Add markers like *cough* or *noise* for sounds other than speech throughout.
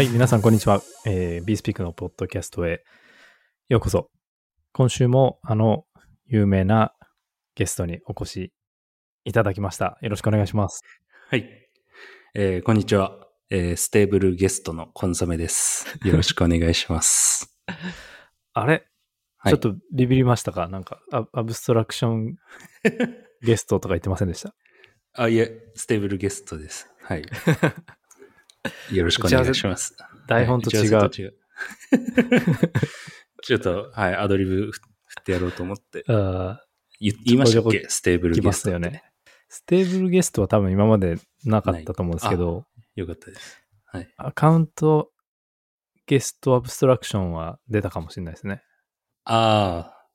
はい、皆さん、こんにちは。えー、b スピークのポッドキャストへようこそ。今週も、あの、有名なゲストにお越しいただきました。よろしくお願いします。はい。えーこんにちは。えーステーブルゲストのコンソメです。よろしくお願いします。*laughs* あれ、はいちょっとビビりましたか？なんかア、アブストラクション *laughs* ゲストとか言ってませんでした？あ、いえ、ステーブルゲストです。はい。*laughs* *laughs* よろしくお願いします。台本と違う。違 *laughs* うちょっと、はい、アドリブ振ってやろうと思って。あ言言いましたっけ？ステーブルゲストよね。ステーブルゲストは多分今までなかったと思うんですけど、よかったです。はい。アカウントゲスト abstraction は出たかもしれないですね。ああ、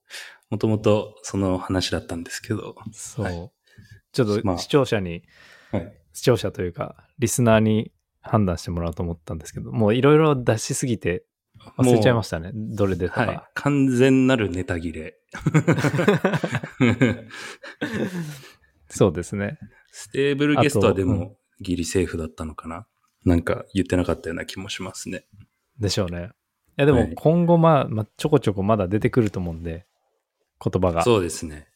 もともとその話だったんですけど。そう。はいちょっまあと視聴者に、はい。視聴者というか、リスナーに判断してもらおうと思ったんですけど、もういろいろ出しすぎて忘れちゃいましたね。どれ出たか。はい。完全なるネタ切れ。そうですね。ステーブルゲストはでもギリセーフだったのかな、なんか言ってなかったような気もしますね。でしょうね。いやでもはい今後まあ、まあ、ちょこちょこまだ出てくると思うんで、言葉が。そうですね。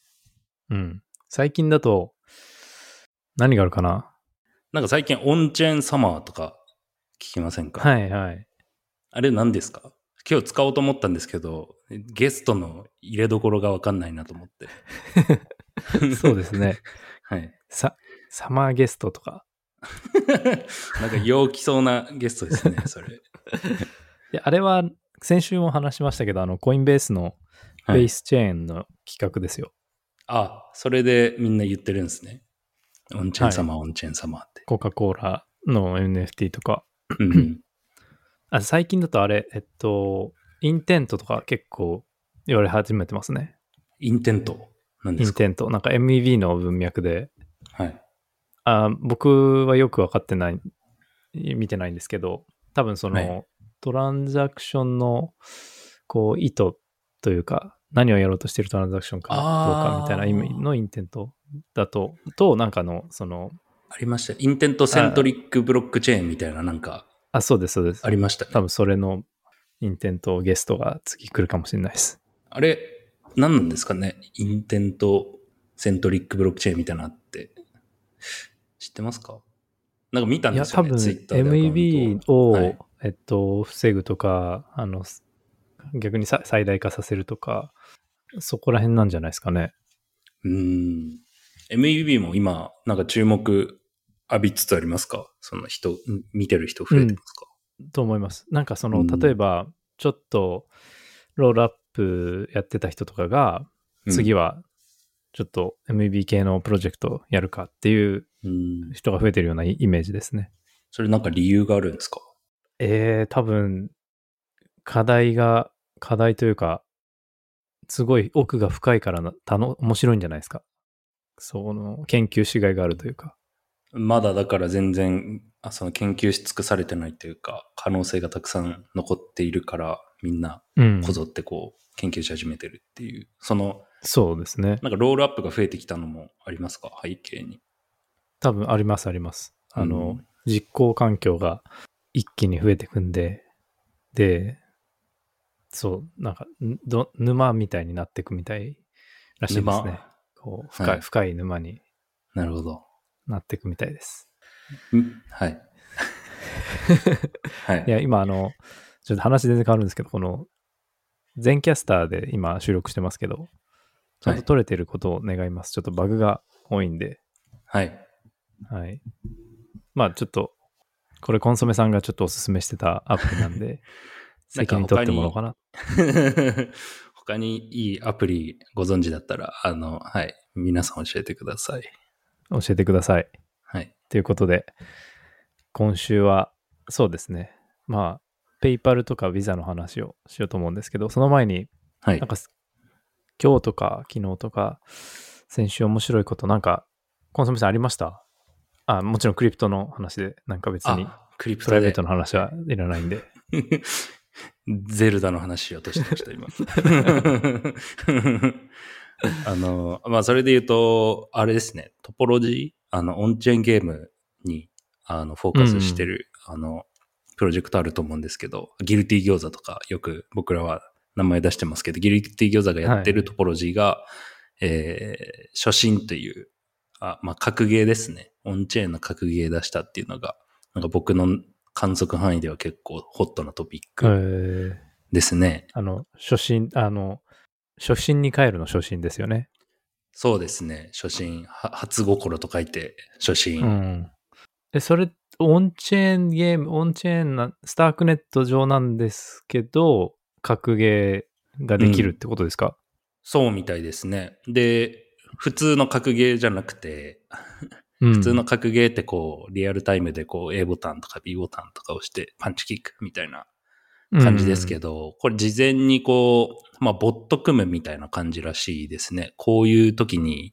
うん。最近だと、何があるかな？なんか最近オンチェーンサマーとか聞きませんか、はいはい。あれ何ですか？今日使おうと思ったんですけど、ゲストの入れどころがわかんないなと思って。*laughs* そうですね。*laughs* はい。さ、サマーゲストとか。*laughs* なんか陽気そうなゲストですね、それ。いや、あれは先週も話しましたけど、あの、コインベースのベーはい、スチェーンの企画ですよ。あ、それでみんな言ってるんですね。オンチェーンサマー、オンチェーンサマーって。コカ・コーラの NFT とか。うんうん *coughs* あ最近だとあれ、えっと、インテントとか結構言われ始めてますね。インテント？なんですか？ intent。なんか MEV の文脈で。はい。あ僕はよく分かってない、見てないんですけど、多分その、はいトランザクションの、こう、意図というか、何をやろうとしているトランザクションかどうかみたいな意味の intent だと、と、なんかの、その、ありました。 intent centric ブロックチェーンみたいななんかあ、そうです、そうです。ありましたね。多分それの intent ゲストが次来るかもしれないです。あれ、何なんですかね？インテントセントリックブロックチェーンみたいなって。知ってますか？なんか見たんいや、ですよね。多分 Twitter でアカウント MEB を、はいえっと、防ぐとか、あの、逆にさ最大化させるとか、そこら辺なんじゃないですかね。うーん。MEB も今、なんか注目浴びつつありますか？その人、見てる人増えてますか、と思います。なんかその、うん例えば、ちょっと、ロールアップやってた人とかが、うん次は、ちょっと MEB 系のプロジェクトやるかっていううん。人が増えてるようなイイメージですね。それなんか理由があるんですか？えー、多分、課題が、課題というか、すごい奥が深いからな、たの、面白いんじゃないですか？その、研究しがいがあるというか。まだだから全然、あその研究し尽くされてないというか、可能性がたくさん残っているから、みんなうんこぞってこう、研究し始めてるっていう、その、そうですね。なんかロールアップが増えてきたのもありますか？背景に。多分ありますあります。あの、うん実行環境が一気に増えてくんで、で、そう、なんか、んど沼みたいになってくみたいらしいですね沼。こう深い、はい深い沼になるほど。なってくみたいです。ん？はい。*laughs* はいい。や、今、あの、ちょっと話全然変わるんですけど、この、全キャスターで今収録してますけど、ちゃんと撮れてることを願います。ちょっとバグが多いんで、はい。はい。まあ、ちょっと、これコンソメさんがちょっとおすすめしてたアプリなんで、*laughs* 責任取ってもらおうかな。*laughs* 他にいいアプリご存知だったら、あの、はい。皆さん教えてください。教えてください。はい。ということで、今週は、そうですね。まあ、ペイパルとかビザの話をしようと思うんですけど、その前に、はいなん。か、今日とか昨日とか、先週面白いこと、なんか、コンソメさんありました？あ、もちろんクリプトの話で、なんか別に、あ、クリプトでプライベートの話はいらないんで。*laughs* ゼルダの話しようとしてました、今。あの、まあ、それで言うと、あれですね、トポロジー、あの、オンチェーンゲームに、あの、フォーカスしてる、あの、プロジェクトあると思うんですけど、ギルティ餃子とかよく僕らは名前出してますけど、ギルティ餃子がやってるトポロジーが、えー初心という、あまあ、格ゲーですね。オンチェーンの格ゲー出したっていうのが、なんか僕の観測範囲では結構ホットなトピッえクー、ですね。あの、初心、あの、初心に帰るの初心ですよね。そうですね。初心、は初心と書いて、初心。うん。え、それ、オンチェーンゲーム、オンチェーンな、スタークネット上なんですけど、格ゲーができるってことですか、そうみたいですね。で、普通の格ゲーじゃなくて、うん、普通の格ゲーってこう、リアルタイムでこう、A ボタンとか B ボタンとか押して、パンチキックみたいな感じですけど。ど、これ事前にこう、まあ、ボット組むみたいな感じらしいですね。こういう時に、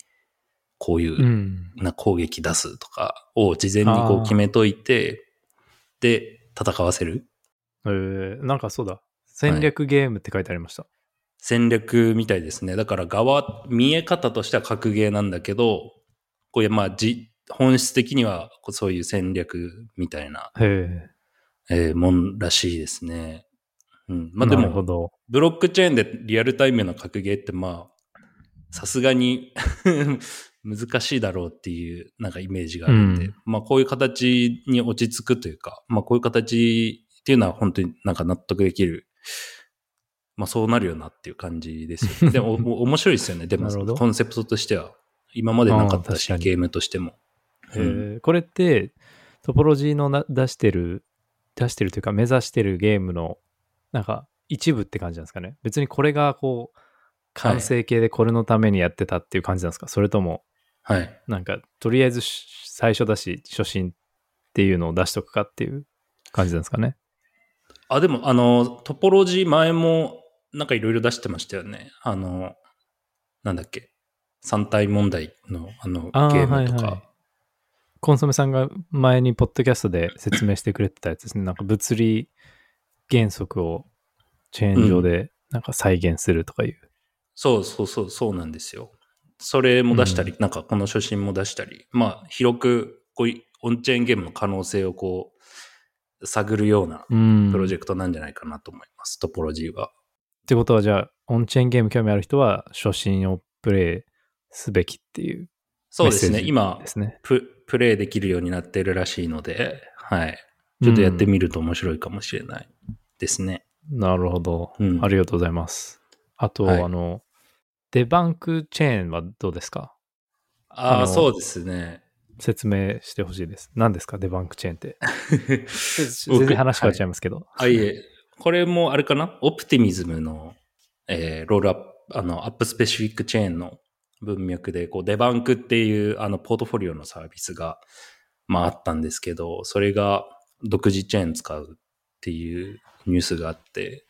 こういううんな攻撃出すとかを事前にこう決めといて、で、戦わせるえー、なんかそうだ。戦略ゲームって書いてありました。戦略みたいですね。だから側、見え方としては格ゲーなんだけど、こういうまあ、じ、本質的にはこうそういう戦略みたいな、へえーもんらしいですね。うん。え。まあでも。ブロックチェーンでリアルタイムの格ゲーってまあ、さすがに *laughs* 難しいだろうっていうなんかイメージがあるんで、うんまあこういう形に落ち着くというか、まあこういう形っていうのは本当になんか納得できる。まあそうなるよなっていう感じですよね。でもお面白いですよね。でもコンセプトとしては。今までなかったし、ゲームとしても。へーこれって、トポロジーのな出してる、出してるというか、目指してるゲームの、なんか、一部って感じなんですかね？別にこれが、こう、完成形でこれのためにやってたっていう感じなんですか、それとも、はい。なんか、とりあえずし最初だし、初心っていうのを出しとくかっていう感じなんですかね？あ、でも、あの、トポロジー前も、なんかいろいろ出してましたよね。あの、なんだっけ？三体問題の、あの、ゲームとか。はいはいコンソメさんが前にポッドキャストで説明してくれてたやつですね。なんか物理原則をチェーン上でなんか再現するとかいう。そうそうそう、そうなんですよ。それも出したり、うなんかこの初心も出したり、まあ、広く、こうオンチェーンゲームの可能性をこう、探るようなうん。プロジェクトなんじゃないかなと思います、トポロジーは。ってことはじゃあ、オンチェーンゲーム興味ある人は初心をプレイすべきっていうそうですね、今で、すね。ププレイできるようになってるらしいので、はい。ちょっとやってみると面白いかもしれないですね。なるほど、うんありがとうございます。あと、はいあの、デバンクチェーンはどうですか？ああ、そうですね。説明してほしいです。何ですか？デバンクチェーンって。*laughs* 僕全然話変わっちゃいますけど。あ、いえ、これもあれかな？オプティミズムの、えーロールアップ、あの、アップスペシフィックチェーンの文脈で、こう、デバンクっていう、あの、ポートフォリオのサービスが、まああったんですけど、それが独自チェーン使うっていうニュースがあって、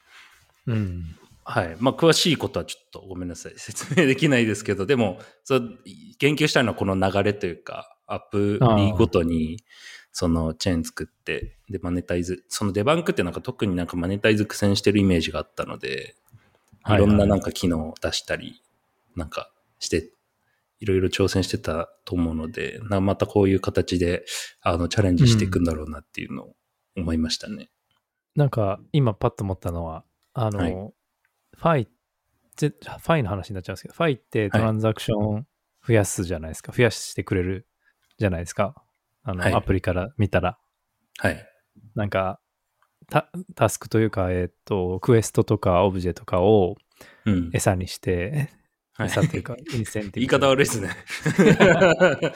うん。はい。まあ、詳しいことはちょっとごめんなさい。説明できないですけど、でも、そう、言及したいのはこの流れというか、アプリごとに、そのチェーン作って、で、マネタイズ、そのデバンクってなんか特になんかマネタイズ苦戦してるイメージがあったので、いろんななんか機能を出したり、なんかして、いろいろ挑戦してたと思うので、なまたこういう形で、あの、チャレンジしていくんだろうなっていうのを思いましたね。なんか、今パッと思ったのは、あの、はいファイ、ぜファイの話になっちゃうんですけど、ファイってトランザクション増やすじゃないですか。増やしてくれるじゃないですか。あの、はいアプリから見たら。はい。なんか、タタスクというか、えっ、と、クエストとかオブジェとかをうん。餌にして、はい餌というか、インセンティブ。言い方悪いですね。*laughs*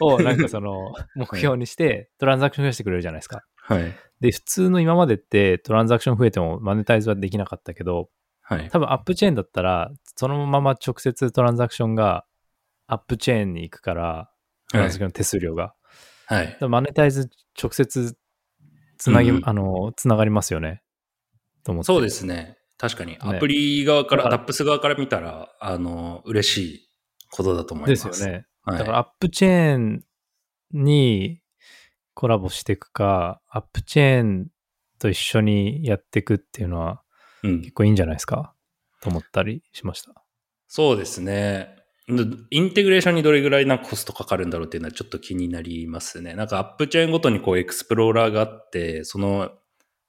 を、なんかその、目標にして、トランザクション増やしてくれるじゃないですか。はい。で、普通の今までってトランザクション増えてもマネタイズはできなかったけど、はい。多分アップチェーンだったら、そのまま直接トランザクションがアップチェーンに行くから、トランザクションの手数料が。はいマネタイズ直接つなぎ、うんうんあの、つながりますよね。と思って。そうですね。確かに。アプリ側から、だからタップス側から見たら、あの、嬉しいことだと思いま。ですすよ。ね。はい。だからアップチェーンにコラボしていくか、アップチェーンと一緒にやっていくっていうのはうん結構いいんじゃないですか？と思ったりしました。そうですね。でインテグレーションにどれぐらいなコストかかるんだろうっていうのはちょっと気になりますね。なんかアップチェーンごとにこうエクスプローラーがあって、その、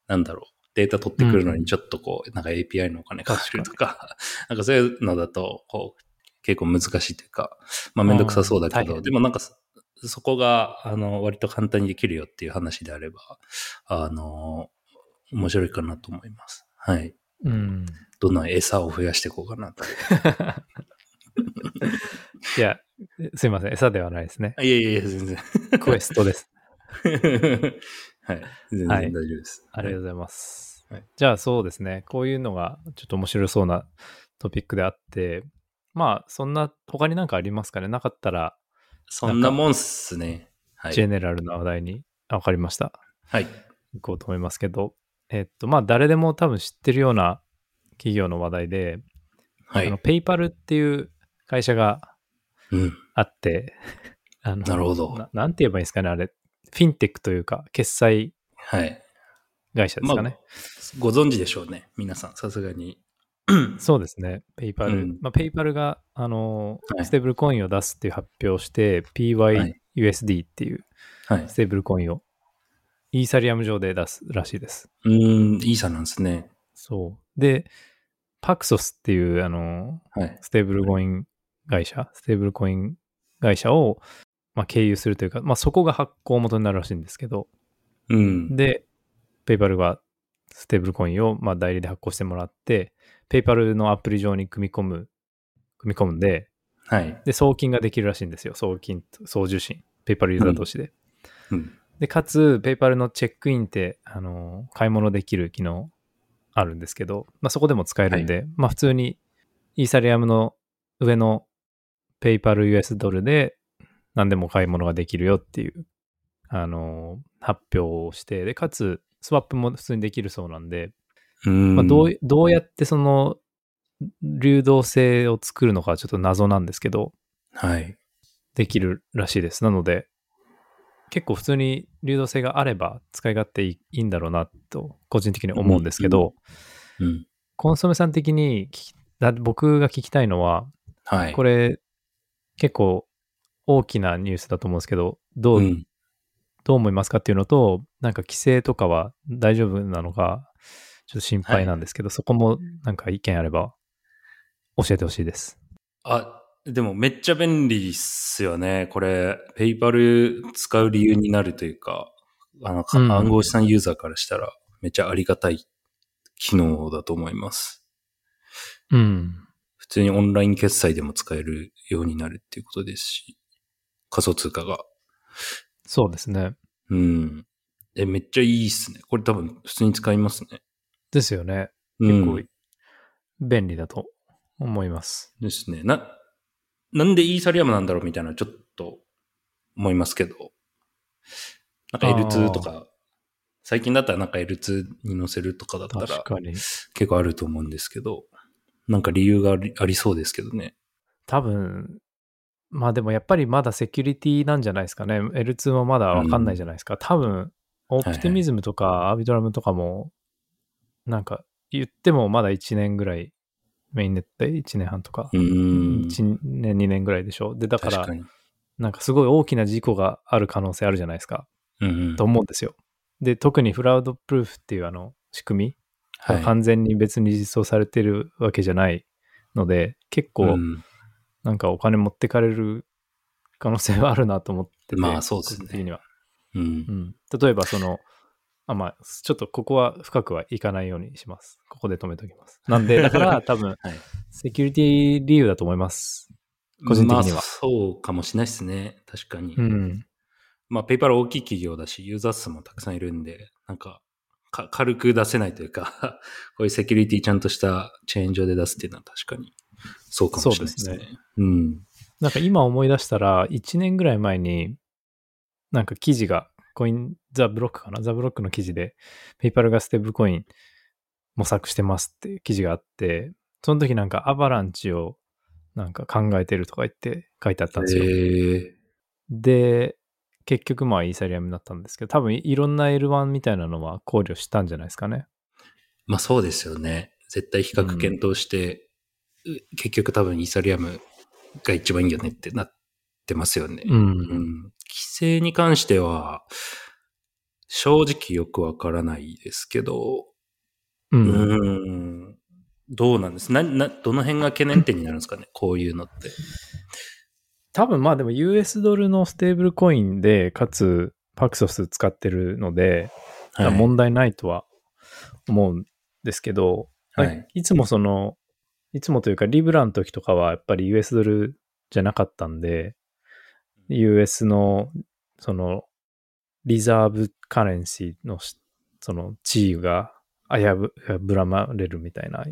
なんだろう、データ取ってくるのにちょっとこう、なんか API のお金かかるとか、*laughs* なんかそういうのだと、こう、結構難しいというか、まあめんどくさそうだけど、でもなんかそそこが、あの、割と簡単にできるよっていう話であれば、あの、面白いかなと思います。はい。うん。どんどん餌を増やしていこうかなと。*laughs* いや、すいません。餌ではないですね。あいやいやいや、全然。クエストです。*laughs* はい。全然はい大丈夫です。ありがとうございます。はいじゃあそうですね。こういうのがちょっと面白そうなトピックであって、まあそんな他になんかありますかね？なかったら、そんなもんっすね。はい。ジェネラルな話題に、あわかりました。はい。行こうと思いますけど、えっと、まあ誰でも多分知ってるような企業の話題で、はいあの。ペイパルっていう会社がうん。あって、あのなるほどな。なんて言えばいいんですかね？あれ、フィンテックというか、決済はい。会社ですかね。ご存知でしょうね。皆さん、さすがに。*clears throat* そうですね。 PayPal。うんまあ、 PayPal が、あのーはいステーブルコインを出すっていう発表をして、い PYUSD っていうはい。ステーブルコインをイーサリアム上で出すらしいです。うーん、イーサなんですね。そう。で、 Paxos っていう、あのはいー。ステーブルコイン会社、ステーブルコイン会社を、まあ、経由するというか、まあ、そこが発行元になるらしいんですけど、うん。で、 PayPal がステーブルコインをまあ代理で発行してもらって、 PayPal のアプリ上に組み込む、組み込むんで、はい。で、送金ができるらしいんですよ。送金と、送受信。 PayPal ユーザー同士で。うん。で、かつ、 PayPal のチェックインって、あの、買い物できる機能あるんですけど、まあそこでも使えるんで、まあ普通にイーサリアムの上のペイパル US ドルで何でも買い物ができるよっていう、あの、発表をして、で、かつ、スワップも普通にできるそうなんで、うん。まあ、どうどうやってその流動性を作るのかはちょっと謎なんですけど、はい。できるらしいです。なので、結構普通に流動性があれば使い勝手いいんだろうなと、個人的に思うんですけど、うん。コンソメさん的に聞きだ僕が聞きたいのは、はい。これ結構大きなニュースだと思うんですけど、どう、うん。どう思いますかっていうのと、なんか規制とかは大丈夫なのか、ちょっと心配なんですけど、そこもなんか意見あれば教えてほしいです。あ、でもめっちゃ便利っすよね。これ、ペイパル使う理由になるというか、あの、かうん暗号資産ユーザーからしたら、めっちゃありがたい機能だと思います。うん。普通にオンライン決済でも使えるようになるっていうことですし、仮想通貨が。そうですね。うん。え、めっちゃいいっすね。これ多分普通に使いますね。ですよね。うん結構便利だと思います。ですね。な、なんでイーサリアムなんだろうみたいなちょっと思いますけど。なんかあー L2 とか、最近だったらなんか L2 に載せるとかだったら。結構あると思うんですけど、なんか理由がありありそうですけどね。多分、まあでもやっぱりまだセキュリティなんじゃないですかね。L2 もまだわかんないじゃないですか。多分、オプティミズムとかアービトラムとかも、なんか言ってもまだ1年ぐらいメインネットで1年半とか、うーん。1年2年ぐらいでしょ。で、だから。なんかすごい大きな事故がある可能性あるじゃないですか。と思うんですよ。で、特にフラウドプルーフっていうあの仕組み、はい。完全に別に実装されてるわけじゃないので、結構うんなんかお金持ってかれる可能性はあるなと思ってて、まあそうですね的には。うんう。ん。例えばその、あまあ、ちょっとここは深くはいかないようにします。ここで止めときます。なんで、だから *laughs* 多分、はい。セキュリティ理由だと思います。個人的にはまあ、そうかもしれないですね。確かに。うん。まあ、ペイパル大きい企業だし、ユーザー数もたくさんいるんで、なんか、か軽く出せないというか、*laughs* こういうセキュリティちゃんとしたチェーン上で出すっていうのは確かに、そうかもしれないですね。そうですうん。なんか今思い出したら、1年ぐらい前に、なんか記事が、コイン、ザ・ブロックかな？ザ・ブロックの記事で、ペイパルがステーブルコイン模索してますっていう記事があって、その時なんかアバランチをなんか考えてるとか言って書いてあったんですよ。えで、結局まあイーサリアムになったんですけど、多分いろんな L1 みたいなのは考慮したんじゃないですかね。まあそうですよね。絶対比較検討して、う結局多分イーサリアムが一番いいよねってなってますよね。うん。うん。規制に関しては、正直よくわからないですけど、う。うんん。どうなんです？な、な、どの辺が懸念点になるんですかね？こういうのって。多分まあでも US ドルのステーブルコインで、かつパクソス使ってるので、はい。問題ないとは思うんですけど、はいいつもその、いつもというかリブラの時とかはやっぱり US ドルじゃなかったんで、US のそのリザーブカレンシーのしその地位が危ぶぶらまれるみたいな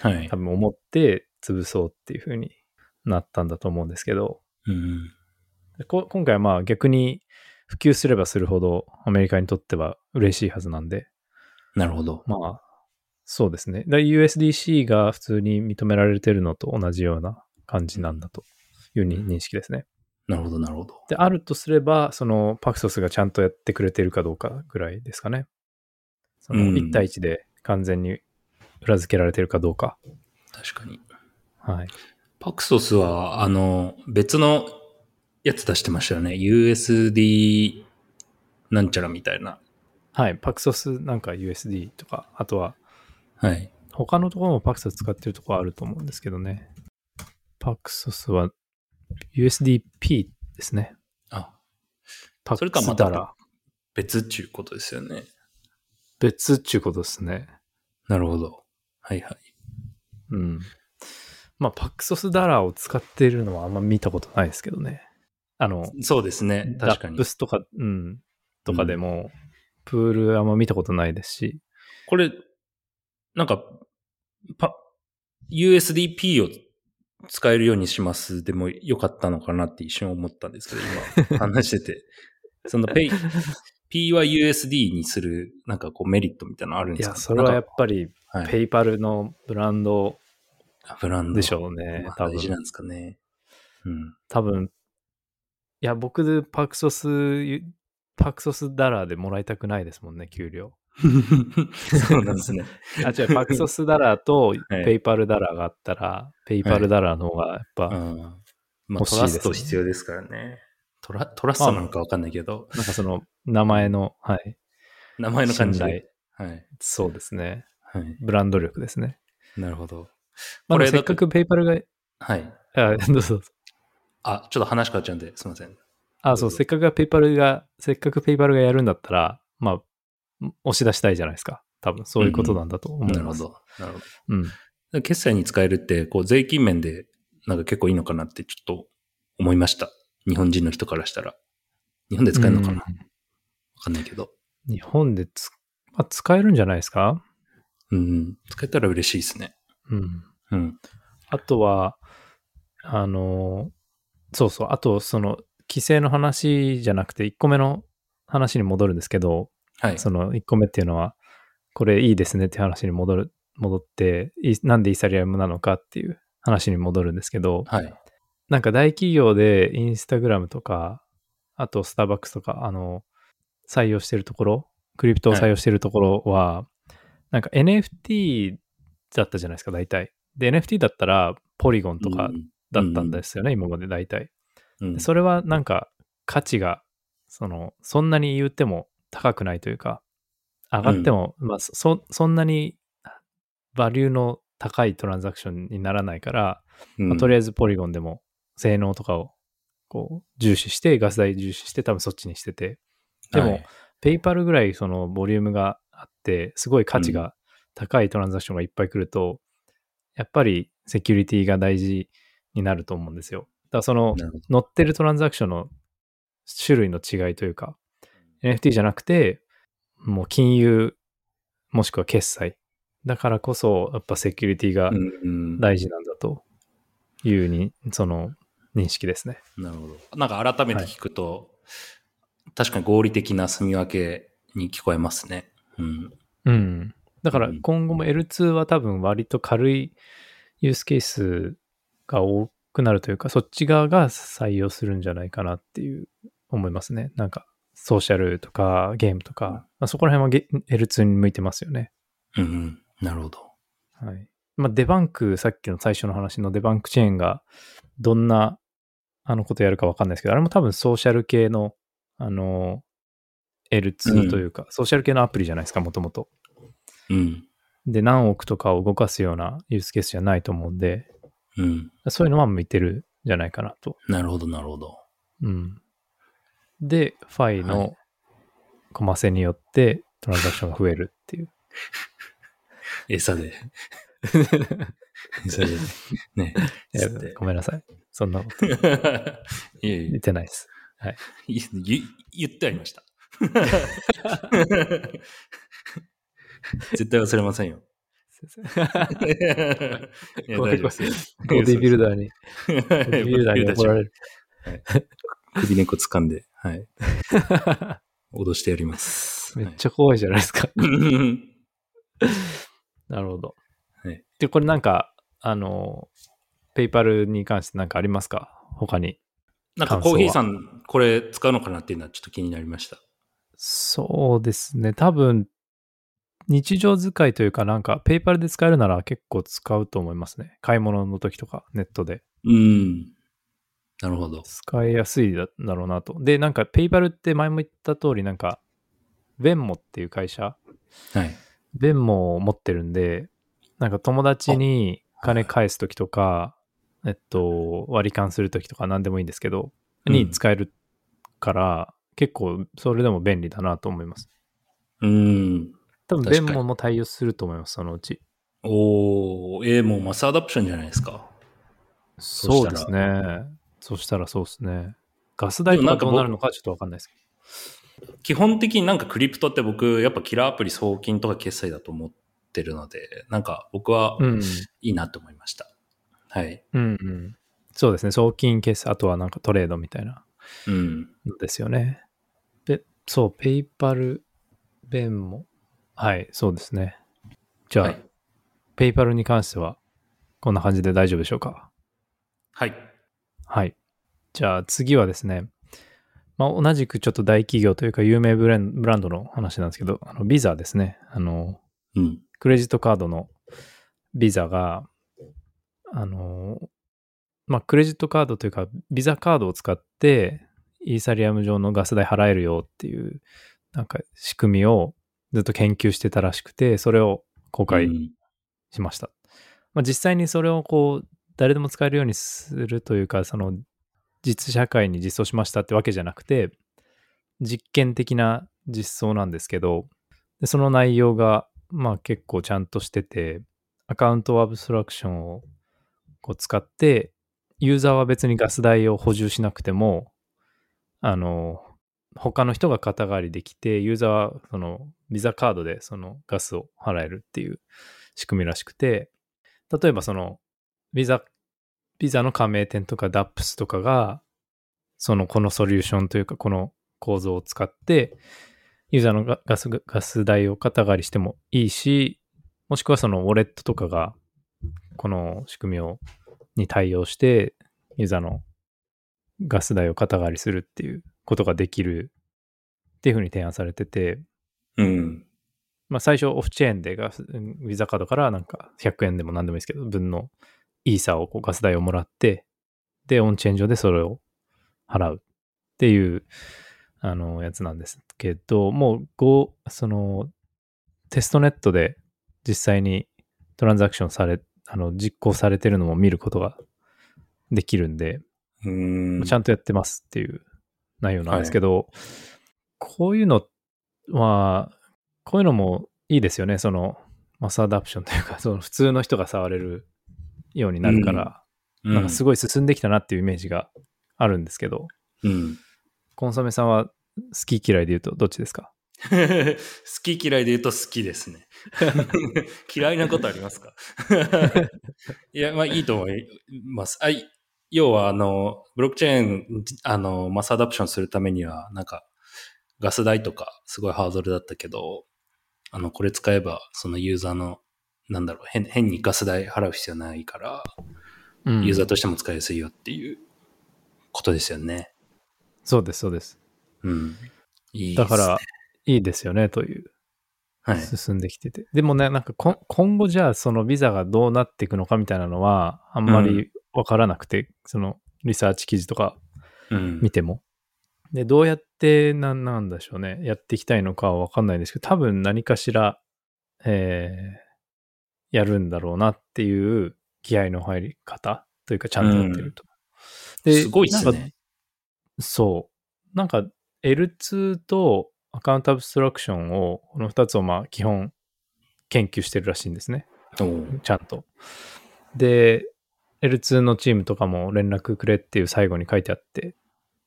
はい多。分思って潰そうっていう風になったんだと思うんですけど、うん。こ今回はまあ逆に普及すればするほどアメリカにとっては嬉しいはずなんで、なるほど。まあ、そうですね。だ USDC が普通に認められてるのと同じような感じなんだというに認識ですね。なるほど、なるほど。で、あるとすれば、そのパクソスがちゃんとやってくれてるかどうかぐらいですかね。そのうん1対1で完全に裏付けられてるかどうか。確かに。はい。パクソスは、あの、別のやつ出してましたよね。USD なんちゃらみたいな。はい。パクソスなんか USD とか、あとははい。他のところもパクソス使ってるところあると思うんですけどね。パクソスは USDP ですね。あ、パそれかまたクスダラ。別っちゅうことですよね。別っちゅうことですね。なるほど。はいはい。うん。まあ、パクソスダラーを使っているのはあんま見たことないですけどね。あの、そうですね。確かにラップ。スとか、うん、とかでも、プールあんま見たことないですし、これ、なんか、パ、USDP を使えるようにしますでもよかったのかなって一瞬思ったんですけど、今 *laughs* 話してて。その Pay、*laughs* P は USD にする、なんかこうメリットみたいなのあるんいや、ですか？それはやっぱ、ぱり、はい、ペイパルのブランドブランドでしょうね大事なんですかね。うん。多分、いや、僕、パクソス、パクソスダラーでもらいたくないですもんね、給料。*laughs* そうなんですね。あ、違う、パクソスダラーとは *laughs* いペイパルダラーがあったら、ペイパルダラーの方がやっぱ、うん。まあ、トラスト必要ですからね。トラ、トラストなんかわかんないけど、なんかその名前の、はい、名前の感じ信で。頼はい。そうですね。はい。ブランド力ですね。なるほど。まあ、せっかくペイパルが、はい。あ、どうぞどうぞ。あ、ちょっと話変わっちゃうんで、すいません。あ、そう、せっかくペイパルが、せっかくペイパルがやるんだったら、まあ、押し出したいじゃないですか。多分、そういうことなんだと思います。なるほど。なるほうん。ど。決済に使えるって、こう、税金面で、なんか結構いいのかなってちょっと思いました。日本人の人からしたら。日本で使えるのかな？わうんかんないけど。日本でつ、まあ、使えるんじゃないですか？うん。使えたら嬉しいですね。うん。うん。あとは、あの、そうそう、あと、その、規制の話じゃなくて、1個目の話に戻るんですけど、はい。その1個目っていうのは、これいいですねっていう話に戻る、戻って、いなんでイーサリアムなのかっていう話に戻るんですけど、はい。なんか大企業でインスタグラムとか、あとスターバックスとか、あの、採用してるところ、クリプトを採用してるところは、なんか NFT だったじゃないですか、大体。で、NFT だったら、ポリゴンとかだったんですよね、今まで大体。うん。でそれはなんか価値がそのそんなに言っても高くないというか上がっても、まあそそんなにバリューの高いトランザクションにならないから、うん、まあとりああえずポリゴンでも性能とかをこう重視してガス代重視して多分そっちにしてて。でも、ペイパルぐらいそのボリュームがあってすごい価値が高いトランザクションがいっぱい来ると、やっぱりセキュリティが大事になると思うんですよ。だからそのなるほど。載ってるトランザクションの種類の違いというか、NFT じゃなくて、もう金融、もしくは決済。だからこそ、やっぱセキュリティがうんうん大事なんだというに、その認識ですね。なるほど。なんか改めて聞くと、確かに合理的な住み分けに聞こえますね。うん。うん。だからうん今後も L2 は多分割と軽いユースケースが多くなるというか、そっち側が採用するんじゃないかなっていう思いますね。なんかソーシャルとかゲームとか、まあ、そこら辺はゲ L2 に向いてますよね。うんうん。なるほど。はい。まあ、デバンク、さっきの最初の話のデバンクチェーンがどんな、あのことやるかわかんないですけど、あれも多分ソーシャル系の、あの、L2 というか、ソーシャル系のアプリじゃないですか、もともと。うん。で、何億とかを動かすようなユースケースじゃないと思うんで、うん。そういうのは向いてるんじゃないかなと。なるほど、なるほど。うん。で、ファイはのコマセによってトランザクションが増えるっていう。*laughs* 餌で。*laughs* 餌で。ね。ごめんなさい。そんなこと *laughs* いやいや言ってないです。い言言ってありました。絶対忘れませんよ。怖。ボディビルダーに、ボボディビルダーに怒られる。首根っこ掴んで、はい。*laughs* 脅してやります。*laughs* めっちゃ怖いじゃないですか。は *laughs* いなるほど。はいで、これなんか、あの、ペイパルに関してなんかありますか？他に。なんかコーヒーさん、これ使うのかなっていうのはちょっと気になりました。そうですね。多分、日常使いというか、なんか、ペイパルで使えるなら結構使うと思いますね。買い物の時とか、ネットで。うん。なるほど。使いやすいだだろうなと。で、なんか、ペイパルって前も言った通り、なんか、ベンモっていう会社、はい。ベンモを持ってるんで、なんか友達に金返す時とか、えっと、割り勘する時とか何でもいいんですけど、うんに使えるから、結構それでも便利だなと思います。うん。多分、ベンモも対応すると思います、そのうち。おー、えー、もうマスアダプションじゃないですか。そうですね。そしたらそうですね。ガス代とかどうなるのかちょっとわかんないですけ基本的になんかクリプトって僕、やっぱキラーアプリ送金とか決済だと思ってるので、なんか僕はど。うん。いいなと思いました。はい。うんうん。そうですね。送金決済、あとはなんかトレードみたいなうん。のですよね。で、そう、ペイパル、ベンも。はい、そうですね。じゃあ、はい。ペイパルに関しては、こんな感じで大丈夫でしょうか？はい。はい。じゃあ次はですね、まあ、同じくちょっと大企業というか有名ブランブランドの話なんですけど、あのビザですね。あの、うん。クレジットカードのビザが、あの、まあ、クレジットカードというか、ビザカードを使って、イーサリアム上のガス代払えるよっていう、なんか仕組みをずっと研究してたらしくて、それを公開うんしました。まあ、実際にそれをこう、誰でも使えるようにするというか、その、実社会に実装しましたってわけじゃなくて、実験的な実装なんですけど、でその内容が、まあ結構ちゃんとしてて、アカウントアブストラクションをこう使って、ユーザーは別にガス代を補充しなくても、あの、他の人が肩代わりできて、ユーザーはそのビザカードでそのガスを払えるっていう仕組みらしくて、例えばそのビザ、ビザの加盟店とか DAPS とかが、そのこのソリューションというかこの構造を使って、ユーザーのガガスガス代を肩代わりしてもいいし、もしくはそのウォレットとかがこの仕組みをに対応して、ユーザーのガス代を肩代わりするっていうことができるっていうふうに提案されてて、うん。まあ最初オフチェーンでガス、うんビザカードからなんか100円でも何でもいいですけど、分のイーサをこうガス代をもらって、で、オンチェーン上でそれを払うっていう、あの、やつなんですけど、もう、ご、その、テストネットで実際にトランザクションされ、あの、実行されてるのも見ることができるんで、うん。ちゃんとやってますっていう内容なんですけど、こういうのは、こういうのもいいですよね。その、マスアダプションというか、その普通の人が触れるようになるから、うん、なんかすごい進んできたなっていうイメージがあるんですけど、うん。コンソメさんは好き嫌いで言うとどっちですか？*laughs* 好き嫌いで言うと好きですね。*laughs* 嫌いなことありますか？*laughs* いや、まあいいと思います。あい要は、あの、ブロックチェーン、あの、マスアダプションするためには、なんか、ガス代とかすごいハードルだったけど、あの、これ使えば、そのユーザーの、なんだろう、変変にガス代払う必要ないから、うんユーザーとしても使いやすいよっていうことですよね。そうです、そうです。うん。いいねだから、いいですよね、という、はい。進んできてて。でもね、なんかこ今後じゃあそのビザがどうなっていくのかみたいなのは、あんまりわからなくて、そのリサーチ記事とかうん。見ても。で、どうやってなんなんでしょうね。やっていきたいのかはわかんないんですけど、多分何かしら、えー、やるんだろうなっていう気合の入り方というか、ちゃんとやってると。すごいっすね。そう。なんか L2 とアカウントアブストラクションを、この2つをまあ基本研究してるらしいんですね。ちゃんと。で、L2 のチームとかも連絡くれっていう最後に書いてあって、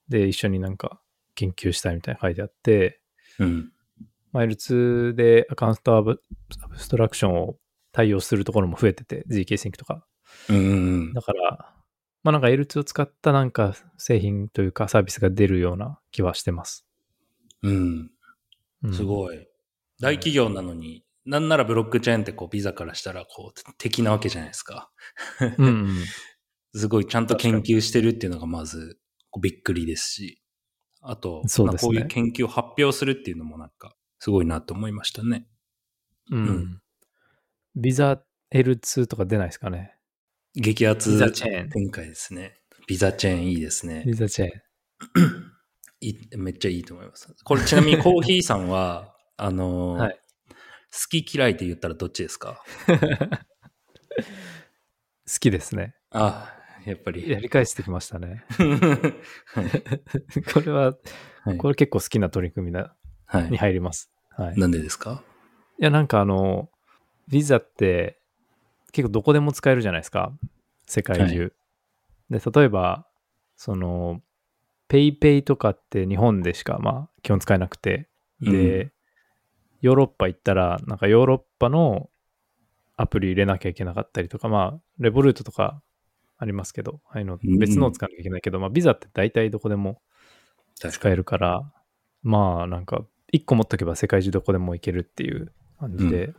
で、一緒になんか研究したいみたいな書いてあって、うん。まあ、L2 でアカウントアブストラクションを対応するところも増えてて、GK Sync とか。うんうんだから、まあなんか L2 を使ったなんか製品というかサービスが出るような気はしてます。うん。うん。すい。ごい。大企業なのに、なんならブロックチェーンってこうビザからしたらこう敵なわけじゃないですか。うんうん。*laughs* すごいちゃんと研究してるっていうのがまずびっくりですし、あと、そうねまあこういう研究を発表するっていうのもなんかすごいなと思いましたね。うん。うんビザ L2 とか出ないですかね？激アツビザチェーン展開ですね。ビザチェーンいいですねビ。ザチェーン。いいめっちゃいいと思います。これちなみにコーヒーさんは、*laughs* あのーはい好き嫌いって言ったらどっちですか？*laughs* 好きですね。あ、やっぱり。やり返してきましたね。はい。*laughs* これは、はいこれ結構好きな取り組みなにはい。入ります。はい。いなんでですか？や、なんかあの、ビザって結構どこでも使えるじゃないですか。世界中。で、例えば、その、ペイペイとかって日本でしか、まあ、基本使えなくて、で、うヨーロッパ行ったら、なんかヨーロッパのアプリ入れなきゃいけなかったりとか、まあ、レボルートとかありますけど、ああいうのうん別のを使わなきゃいけないけど、まあ、ビザって大体どこでも使え。るから、まあ、なんか、一個持っとけば世界中どこでも行けるっていう感じで、う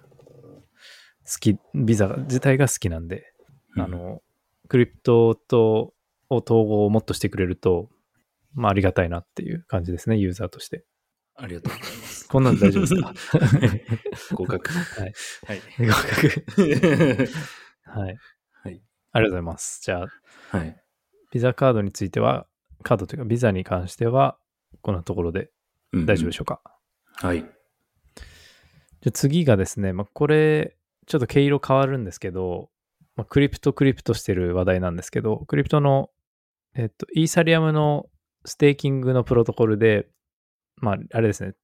好き、ビザ自体が好きなんで、うんあの、クリプトと、を統合をもっとしてくれると、まあ、ありがたいなっていう感じですね、ユーザーとして。ありがとうございます。こんなんで大丈夫ですか？*laughs* 合格。はい。はい。合格。*laughs* はい。はい。ありがとうございます。じゃあ、はい。ビザカードについては、カードというか、ビザに関しては、こんなところで大丈夫でしょうか？ょう。はい。じゃあ次がですね、まあ、これ、ちょっと毛色変わるんですけど、まあ、クリプトクリプトしてる話題なんですけど、クリプトの、えっと、イーサリアムのステーキングのプロトコルで、まあ、あれですね、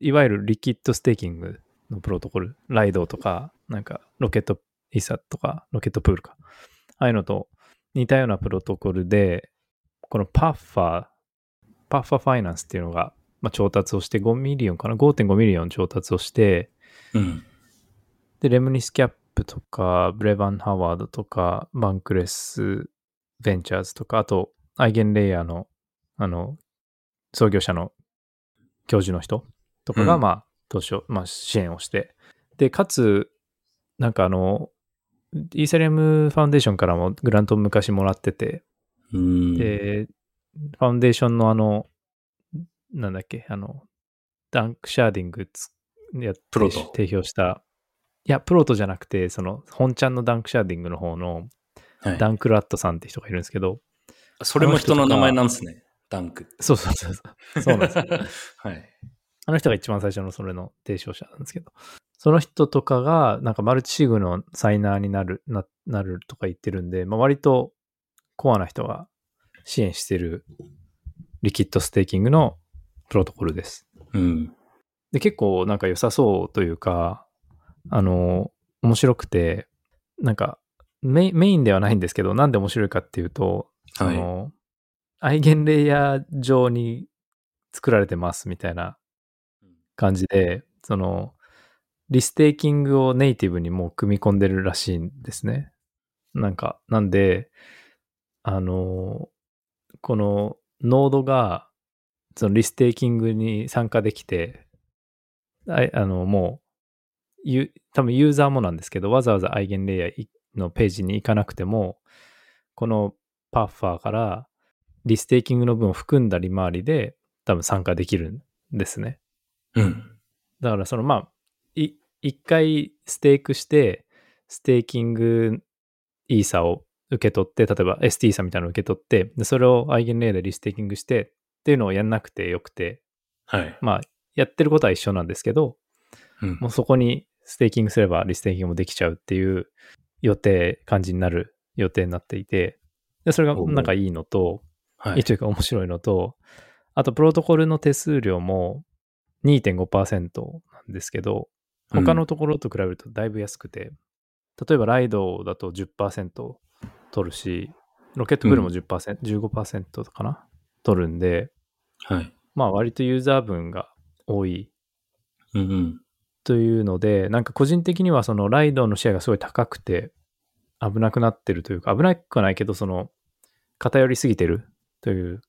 いわゆるリキッドステーキングのプロトコル、リドとか、なんか、ロケットイーサとか、ロケットプールか、ああいうのと似たようなプロトコルで、このパッファー、パッファーファイナンスっていうのが、まあ、調達をして5ミリオンかな ?5.5 ミリオン調達をして、うん。で、レムニスキャップとか、ブレバン・ハワードとか、バンクレス・ベンチャーズとか、あと、アイゲンレイヤーの、あの、創業者の教授の人とかが、うん。まあ、投資を、まあ、支援をして、で、かつ、なんかあの、イーサリアムファウンデーションからもグラントを昔もらってて、うん。で、ファウンデーションのあの、なんだっけ、あの、ダンクシャーディングつやってプロト。提唱した、いや、プロトじゃなくて、その、本ちゃんのダンクシャーディングの方の、はいダンクラッドさんって人がいるんですけど、それも人の名前なんですね。ダンク。そうそうそうそう。そうなんですよ。*laughs* はい。あの人が一番最初のそれの提唱者なんですけど、その人とかが、なんかマルチシグのサイナーになる、ななるとか言ってるんで、まあ、割とコアな人が支援してるリキッドステーキングのプロトコルです。うん。で、結構なんか良さそうというか、あの、面白くて、なんかメインメインではないんですけど、なんで面白いかっていうと、その、アイゲンレイヤー上に作られてますみたいな感じで、その、リステーキングをネイティブにもう組み込んでるらしいんですね。なんか、なんで、あの、このノードが、そのリステーキングに参加できて、ああの、も多分ユーザーもなんですけど、わざわざアイゲンレイヤーのページに行かなくても、このパッファーからリステーキングの分を含んだ利回りで多分参加できるんですね。うん。だからそのまあ、い一回ステークして、ステーキングイーサを受け取って、例えば ST さんみたいなのを受け取って、でそれをアイゲンレイヤーでリステーキングしてっていうのをやんなくてよくて、はい。まあ、やってることは一緒なんですけど、うんもうそこにステーキングすればリステーキングもできちゃうっていう予定、感じになる予定になっていて、でそれがなんかいいのと、はいい。いというか面白いのと、あとプロトコルの手数料も2.5%なんですけど、他のところと比べるとだいぶ安くて、例えばライドだと10%取るし、ロケットブルーも10%、15%かな取るんで、はい。まあ割とユーザー分が多いうんうん。というので、なんか個人的にはそのライドのシェアがすごい高くて危なくなってるというか、危なくはないけど、その偏りすぎてるという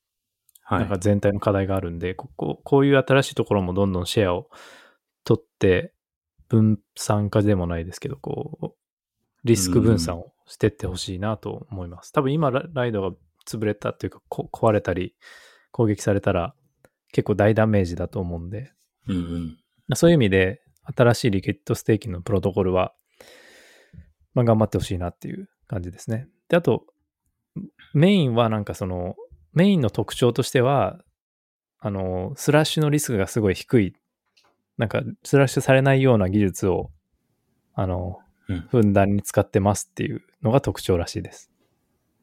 はい。なんか全体の課題があるんで、こここういう新しいところもどんどんシェアを取って、分散化でもないですけど、こう、リスク分散をしてってほしいなと思います。多分今ラ、ライドが潰れたというか、こ壊れたり、攻撃されたら結構大ダメージだと思うんで、うんうん。そういう意味で、新しいリキッドステーキのプロトコルは、まあ、頑張ってほしいなっていう感じですね。で、あと、メインはなんかその、メインの特徴としては、あの、スラッシュのリスクがすごい低い、なんか、スラッシュされないような技術を、あの、うんふんだんに使ってますっていうのが特徴らしいです。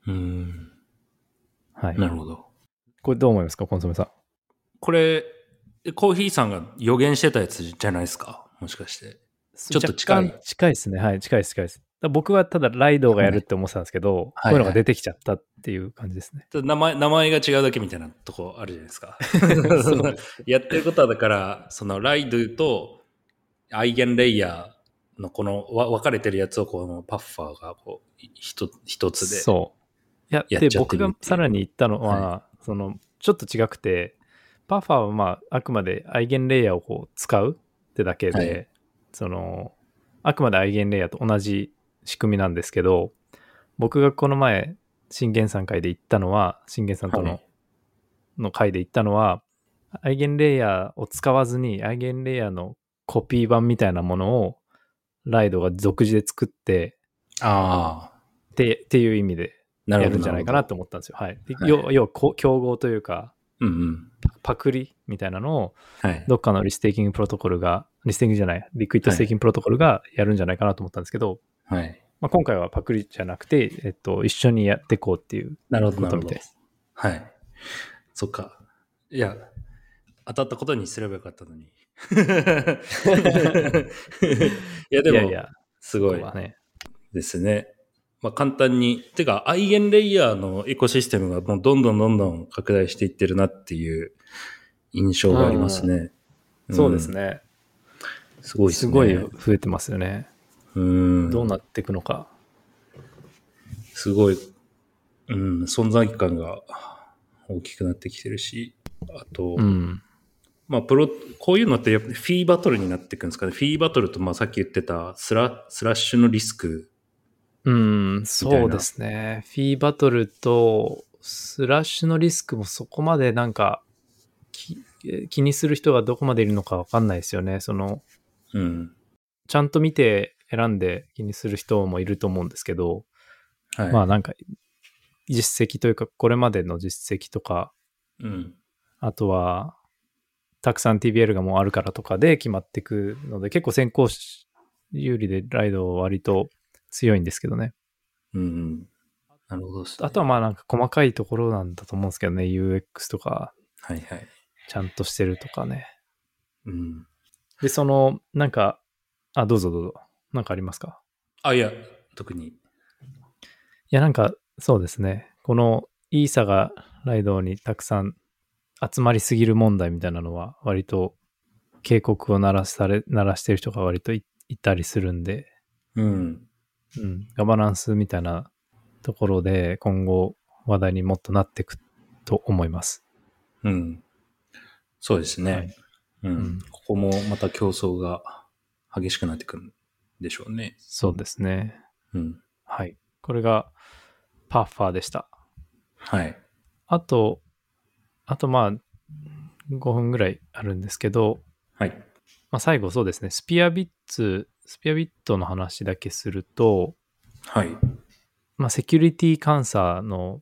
うん。はい。なるほど。これどう思いますか、コンソメさん。これ、コーヒーさんが予言してたやつじゃないですかもしかして。ちょっと近い近いですね。はい、近いです、近いです。僕はただライドがやるって思ってたんですけど、はいこういうのが出てきちゃったっていう感じですね。名前、名前が違うだけみたいなとこあるじゃないですか。*laughs* やってることはだから、そのライドとアイゲンレイヤーのこのわ分かれてるやつをこのパッファーがこう一一つで。そう。いや、で、僕がさらに言ったのは、はその、ちょっと違くて、パファーはまあ、あくまでアイゲンレイヤーをこう使うってだけで、はいその、あくまでアイゲンレイヤーと同じ仕組みなんですけど、僕がこの前、信玄さん会で言ったのは、信玄さんとの、はいの会で言ったのは、アイゲンレイヤーを使わずに、アイゲンレイヤーのコピー版みたいなものを、ライドが独自で作って、ああ。ってっていう意味で。やるんじゃないかなと思ったんですよ。はい。ではい要要は競合というか、うんうん。パクリみたいなのを、はい。どっかのリステーキングプロトコルが、リステーキングじゃない、リキッドステーキングプロトコルがやるんじゃないかなと思ったんですけど、はい。まあ、今回はパクリじゃなくて、えっと、一緒にやっていこうっていうなるほど、なるほどことみたいで。す。はい。そっか。いや、当たったことにすればよかったのに。*laughs* いや、でも、いやいや、すごいね。ですね。まあ簡単に、てか、アイゲンレイヤーのエコシステムがもうどんどんどんどん拡大していってるなっていう印象がありますね。そうですん。ね。すごいですね。すごい増えてますよね。うん。どうなっていくのか。すごい、うん、存在感が大きくなってきてるし、あと、うん。まあ、プロ、こういうのってやっぱりフィーバトルになっていくんですかね。フィーバトルと、まあ、さっき言ってたスラスラッシュのリスク。うん、そうですね。フィーバトルとスラッシュのリスクもそこまでなんかき気にする人がどこまでいるのかわかんないですよね。その、うん。ちゃんと見て選んで気にする人もいると思うんですけど、はい。まあなんか実績というかこれまでの実績とか、うん。あとはたくさん TBL がもうあるからとかで決まっていくので結構先行し有利でライドは割と強いんですけどね。うんうん。なるほどね、あとはまあなんか細かいところなんだと思うんですけどね、UX とかはいはい。ちゃんとしてるとかね。うん。で、そのなんか、あ、どうぞどうぞ。なんかありますか？あ、いや、特に。いや、なんか、そうですね。このイーサがライドにたくさん集まりすぎる問題みたいなのは、割と警告を鳴らされ、鳴らしてる人が割といいたりするんで、うん。うん、ガバナンスみたいなところで今後話題にもっとなっていくと思います。うん。そうですね。はいうん、うんここもまた競争が激しくなってくるんでしょうね。そうですね。うん。はい。これがパッファーでした。はい。あと、あとまあ、5分ぐらいあるんですけど、はい。まあ、最後そうですね、スピアビッツ、スピアビットの話だけすると、はい。まあ、セキュリティ監査の、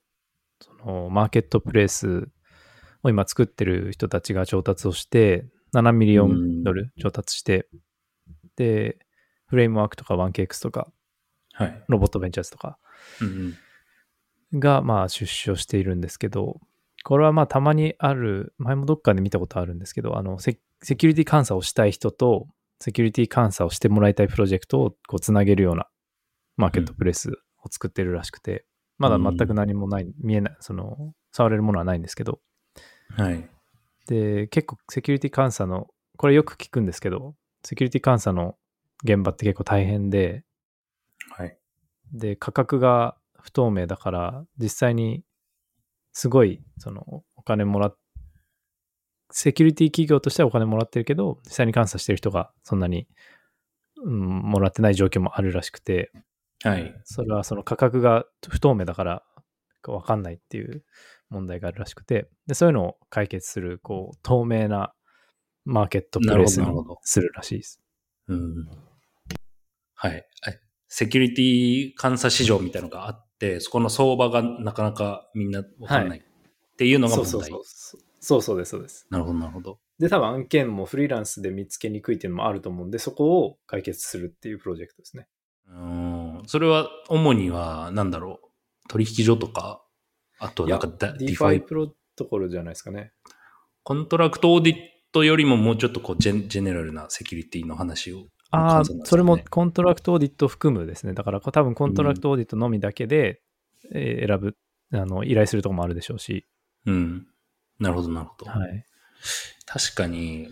その、マーケットプレイスを今作ってる人たちが調達をして、7ミリオンドル調達して、で、フレームワークとか 1KX とか、はい。ロボットベンチャーズとかうんうん。が、まあ、出資をしているんですけど、これはまあ、たまにある、前もどっかで見たことあるんですけど、あの、セセキュリティ監査をしたい人と、セキュリティ監査をしてもらいたいプロジェクトをこうつなげるようなマーケットプレイスを作ってるらしくて、まだ全く何もない、見えない、その、触れるものはないんですけど、はい。で、結構セキュリティ監査の、これよく聞くんですけど、セキュリティ監査の現場って結構大変で、はい。で、価格が不透明だから、実際にすごい、その、お金もらっ、セキュリティ企業としてはお金もらってるけど、実際に監査してる人がそんなに、うん、もらってない状況もあるらしくて、はい。それはその価格が不透明だからわかんないっていう問題があるらしくて、で、そういうのを解決する、こう、透明なマーケットプレイスにするらしいです。うん。はい。はいセキュリティ監査市場みたいなのがあって、そこの相場がなかなかみんなわかんないっていうのが問題。そうそうそう。そうそうです、そうです。なるほど、なるほど。で、多分案件もフリーランスで見つけにくいっていうのもあると思うんで、そこを解決するっていうプロジェクトですね。うん。それは主には、なんだろう？取引所とか、あとなんかだディファイ、プロトコルじゃないですかね。コントラクトオーディットよりももうちょっとこうジェンジェネラルなセキュリティの話を。ああ、ねそれもコントラクトオーディットを含むですね。だから多分コントラクトオーディットのみだけで、えー選ぶ、あの、依頼するとこもあるでしょうし。うん。なるほど、なるほど。はい。確かに、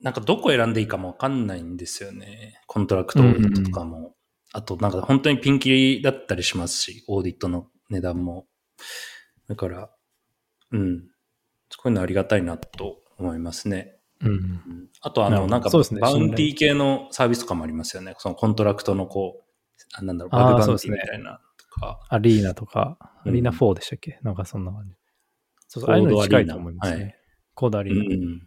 なんかどこ選んでいいかもわかんないんですよね。コントラクトオーディットとかも。あとなんか本当にピンキリだったりしますし、オーディットの値段も。だから、うん。そういうのありがたいなと思いますね。うん。うんあとあの、なんかねバウンティー系のサービスとかもありますよね。そのコントラクトのこう、あなんだろう、バグバウンティーみたいなとか。アリーナとか、うんアリーナ4でしたっけ、なんかそんな感じ。そうそう、ああいうのに近いと思いますね。はいコードアリうーナ。ん。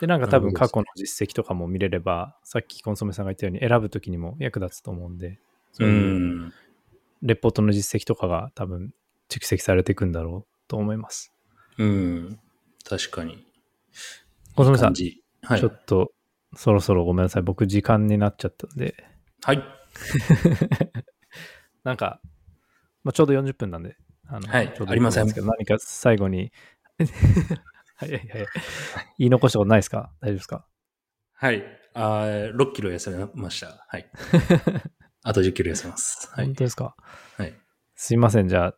で、なんか多分過去の実績とかも見れれば、さっきコンソメさんが言ったように選ぶときにも役立つと思うんで、そうう。いうんレポートの実績とかが多分蓄積されていくんだろうと思います。うん。確かに。コンソメさん、ちょ。っとそろそろごめんなさい。僕時間になっちゃったんで、はい。*laughs* なんか、まあ、ちょうど40分なんで、あのはいちょうどありませんけど、何か最後に、*laughs* はいはいはい。言い残したことないですか？大丈夫ですか？はい。あー6キロ痩せました。はい。*laughs* あと10キロ痩せます。はい本。当ですか？はい。すいません。じゃあ、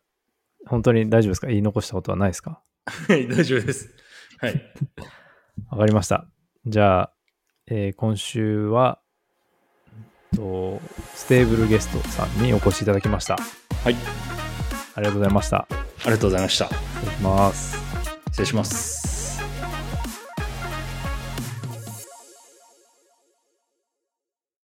本当に大丈夫ですか？言い残したことはないですか？はい、大丈夫です。はい。*laughs* わかりました。じゃあ、えー今週は、とステーブルゲストさんにお越しいただきました。はい。ありがとうございました。ありがとうございました。失礼します。失礼します。